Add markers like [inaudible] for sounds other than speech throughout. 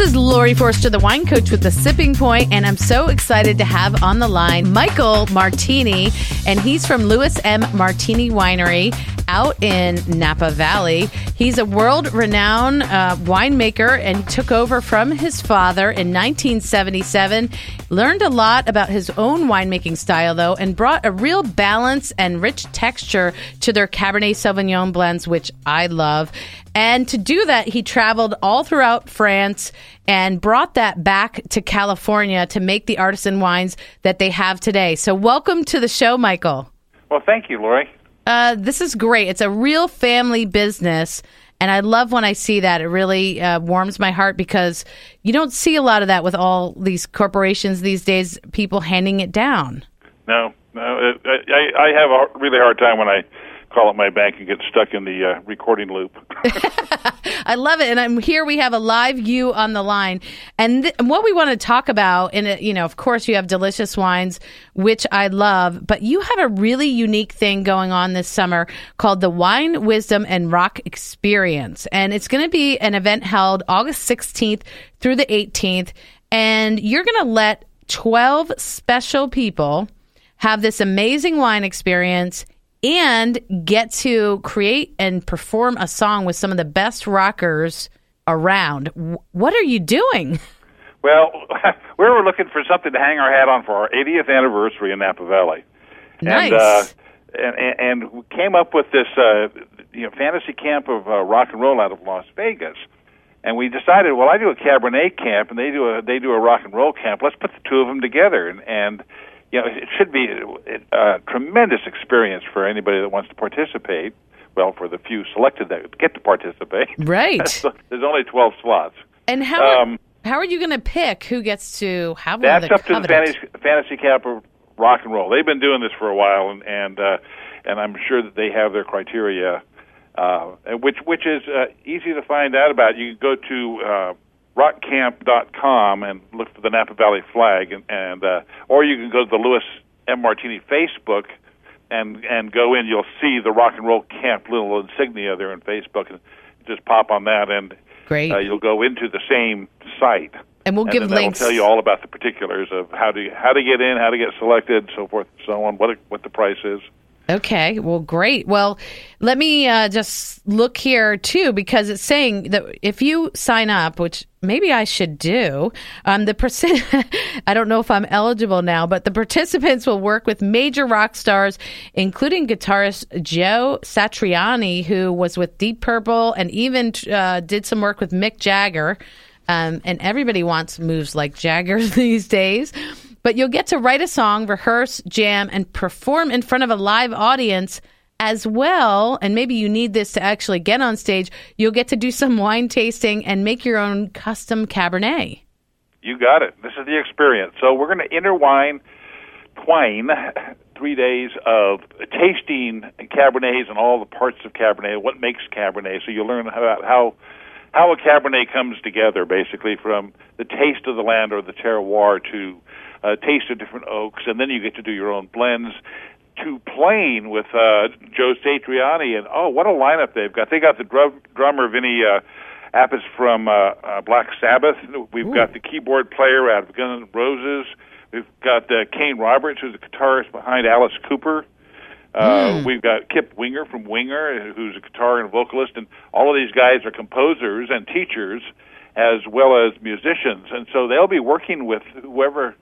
This is Laurie Forster, the wine coach with the Sipping Point, and I'm so excited to have on the line Michael Martini, and he's from Louis M. Martini Winery out in Napa Valley. He's a world renowned uh, winemaker and took over from his father in 1977. Learned a lot about his own winemaking style, though, and brought a real balance and rich texture to their Cabernet Sauvignon blends, which I love. And to do that, he traveled all throughout France and brought that back to California to make the artisan wines that they have today. So, welcome to the show, Michael. Well, thank you, Laurie. Uh, this is great. It's a real family business. And I love when I see that. It really uh, warms my heart because you don't see a lot of that with all these corporations these days, people handing it down. No, no. I, I have a really hard time when I call up my bank and get stuck in the uh, recording loop. [laughs] [laughs] I love it, and I'm here. We have a live you on the line, and, th- what we want to talk about, and you know, of course, you have delicious wines, which I love, but you have a really unique thing going on this summer called the Wine Wisdom and Rock Experience, and it's going to be an event held August 16th through the 18th, and you're going to let 12 special people have this amazing wine experience and get to create and perform a song with some of the best rockers around. What are you doing? Well, [laughs] we were looking for something to hang our hat on for our 80th anniversary in Napa Valley. Nice. And, uh, and, and came up with this uh, you know, fantasy camp of uh, rock and roll out of Las Vegas. And we decided, well, I do a Cabernet camp, and they do a they do a rock and roll camp. Let's put the two of them together, and, and you know, it should be a tremendous experience for anybody that wants to participate. Well, for the few selected that get to participate, [laughs] right? There's only twelve slots. And how um, how are you going to pick who gets to have one? That's up to the fantasy, fantasy camp of rock and roll. They've been doing this for a while, and and uh, and I'm sure that they have their criteria, uh, which which is uh, easy to find out about. You can go to uh, rockcamp.com and look for the Napa Valley flag, and, and uh, or you can go to the Louis M. Martini Facebook and and go in. You'll see the Rock and Roll Camp little insignia there in Facebook, and just pop on that, and great. Uh, you'll go into the same site. And we'll and give links. We'll tell you all about the particulars of how to how to get in, how to get selected, so forth, and so on. What what the price is. Okay, well, great. Well, let me uh, just look here too, because it's saying that if you sign up, which maybe I should do, um, the percent, [laughs] I don't know if I'm eligible now, but the participants will work with major rock stars, including guitarist Joe Satriani, who was with Deep Purple and even uh, did some work with Mick Jagger. Um, and everybody wants moves like Jagger [laughs] these days. But you'll get to write a song, rehearse, jam, and perform in front of a live audience as well. And maybe you need this to actually get on stage. You'll get to do some [laughs] wine tasting and make your own custom Cabernet. You got it. This is the experience. So we're going to interwine, twine [laughs] three days of tasting Cabernets and all the parts of Cabernet, what makes Cabernet. So you'll learn about how how a Cabernet comes together, basically from the taste of the land or the terroir to uh, taste of different oaks, and then you get to do your own blends. To playing with uh, Joe Satriani, and oh, what a lineup they've got! They got the drum, drummer Vinny uh, Appice from uh, uh, Black Sabbath. We've Ooh. got the keyboard player out of Guns N' Roses. We've got uh, Kane Roberts, who's the guitarist behind Alice Cooper. Uh, mm. We've got Kip Winger from Winger, who's a guitar and vocalist, and all of these guys are composers and teachers as well as musicians, and so they'll be working with whoever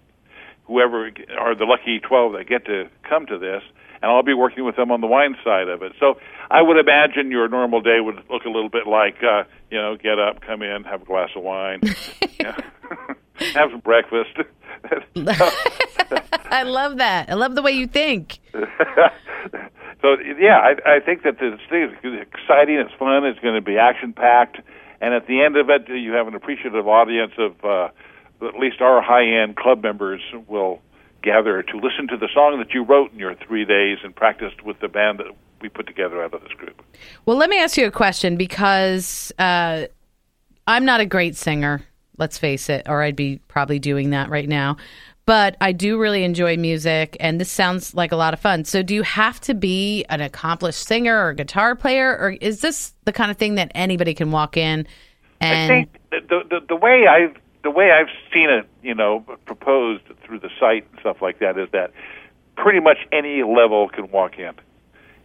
whoever are the lucky 12 that get to come to this, and I'll be working with them on the wine side of it. So I would imagine your normal day would look a little bit like, uh, you know, get up, come in, have a glass of wine, [laughs] [laughs] have some breakfast. [laughs] I love that. I love the way you think. so yeah, I, I think that this thing is exciting. It's fun. It's going to be action packed, and at the end of it, you have an appreciative audience of. Uh, at least our high-end club members will gather to listen to the song that you wrote in your three days and practiced with the band that we put together out of this group. Well, let me ask you a question because uh, I'm not a great singer, let's face it, or I'd be probably doing that right now. But I do really enjoy music, and this sounds like a lot of fun. So, do you have to be an accomplished singer or guitar player, or is this the kind of thing that anybody can walk in And I think the, the the way I've the way I've seen it, you know, proposed through the site and stuff like that is that pretty much any level can walk in,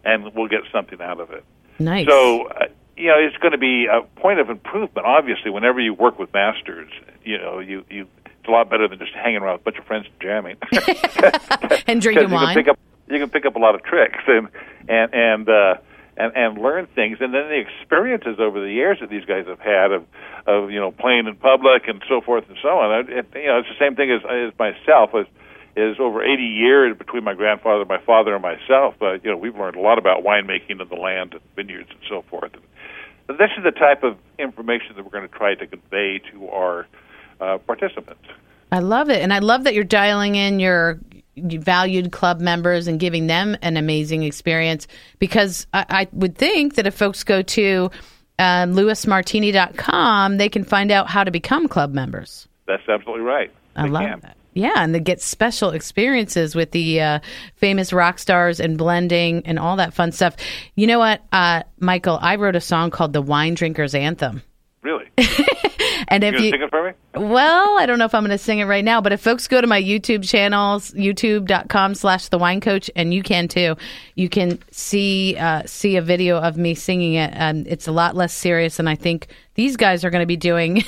and we'll get something out of it. nice. So, uh, you know, it's going to be a point of improvement. Obviously, whenever you work with masters, you know, you you it's a lot better than just hanging around with a bunch of friends jamming [laughs] [laughs] and drinking you wine. Can pick up, you can pick up a lot of tricks and and and uh, and and learn things, and then the experiences over the years that these guys have had of of you know playing in public and so forth and so on. It, you know, it's the same thing as as myself as is over 80 years between my grandfather, my father, and myself. But you know, we've learned a lot about winemaking and the land and vineyards and so forth. And this is the type of information that we're going to try to convey to our uh, participants. I love it. And I love that you're dialing in your valued club members and giving them an amazing experience because I, I would think that if folks go to uh, louismartini.com, they can find out how to become club members. That's absolutely right. I They love can. that. Yeah, and they get special experiences with the uh, famous rock stars and blending and all that fun stuff. You know what, uh, Michael? I wrote a song called "The Wine Drinker's Anthem," Really? [laughs] and You if gonna you sing it for me? well, I don't know if I'm going to sing it right now, but if folks go to my YouTube channels, youtube.com slash the wine coach, and you can too, you can see, uh, see a video of me singing it. Um, it's a lot less serious than I think these guys are going to be doing.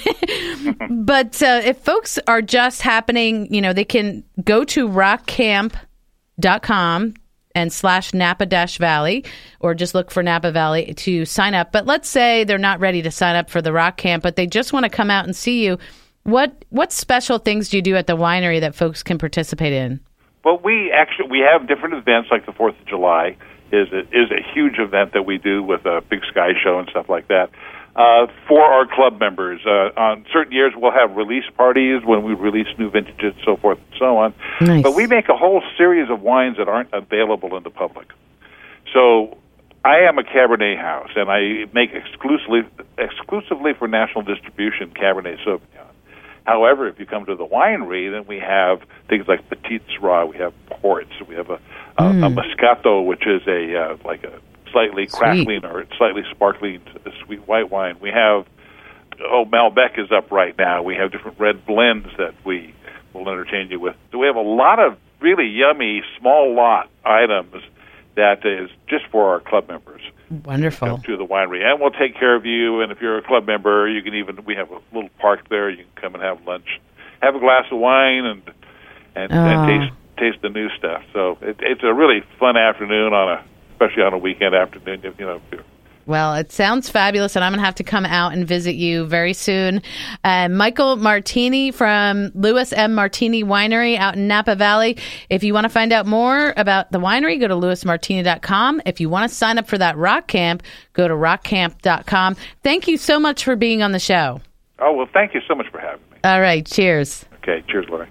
[laughs] but uh, if folks are just happening, you know, they can go to rockcamp.com and slash Napa Dash Valley, or just look for Napa Valley to sign up. But let's say they're not ready to sign up for the rock camp, but they just want to come out and see you. What what special things do you do at the winery that folks can participate in? Well, we actually we have different events like the Fourth of July is a, is a huge event that we do with a big sky show and stuff like that. Uh, for our club members, uh, on certain years we'll have release parties when we release new vintages, so forth and so on. Nice. But we make a whole series of wines that aren't available in the public. So I am a Cabernet house, and I make exclusively exclusively for national distribution Cabernet Sauvignon. However, if you come to the winery, then we have things like Petite Sirah, we have ports, we have a, a, a Moscato, which is a uh, like a slightly crackling or slightly sparkling uh, sweet white wine. We have oh Malbec is up right now. We have different red blends that we will entertain you with. So we have a lot of really yummy small lot items that is just for our club members Wonderful. come to the winery, and we'll take care of you. And if you're a club member, you can even we have a little park there. You can come and have lunch, have a glass of wine, and and, Oh. and taste taste the new stuff. So it, it's a really fun afternoon on a especially on a weekend afternoon. You know, Well, it sounds fabulous, and I'm going to have to come out and visit you very soon. Uh, Michael Martini from Louis M. Martini Winery out in Napa Valley. If you want to find out more about the winery, go to louismartini.com. If you want to sign up for that rock camp, go to rockcamp.com. Thank you so much for being on the show. oh well, thank you so much for having me. All right, cheers. Okay, cheers, Laurie.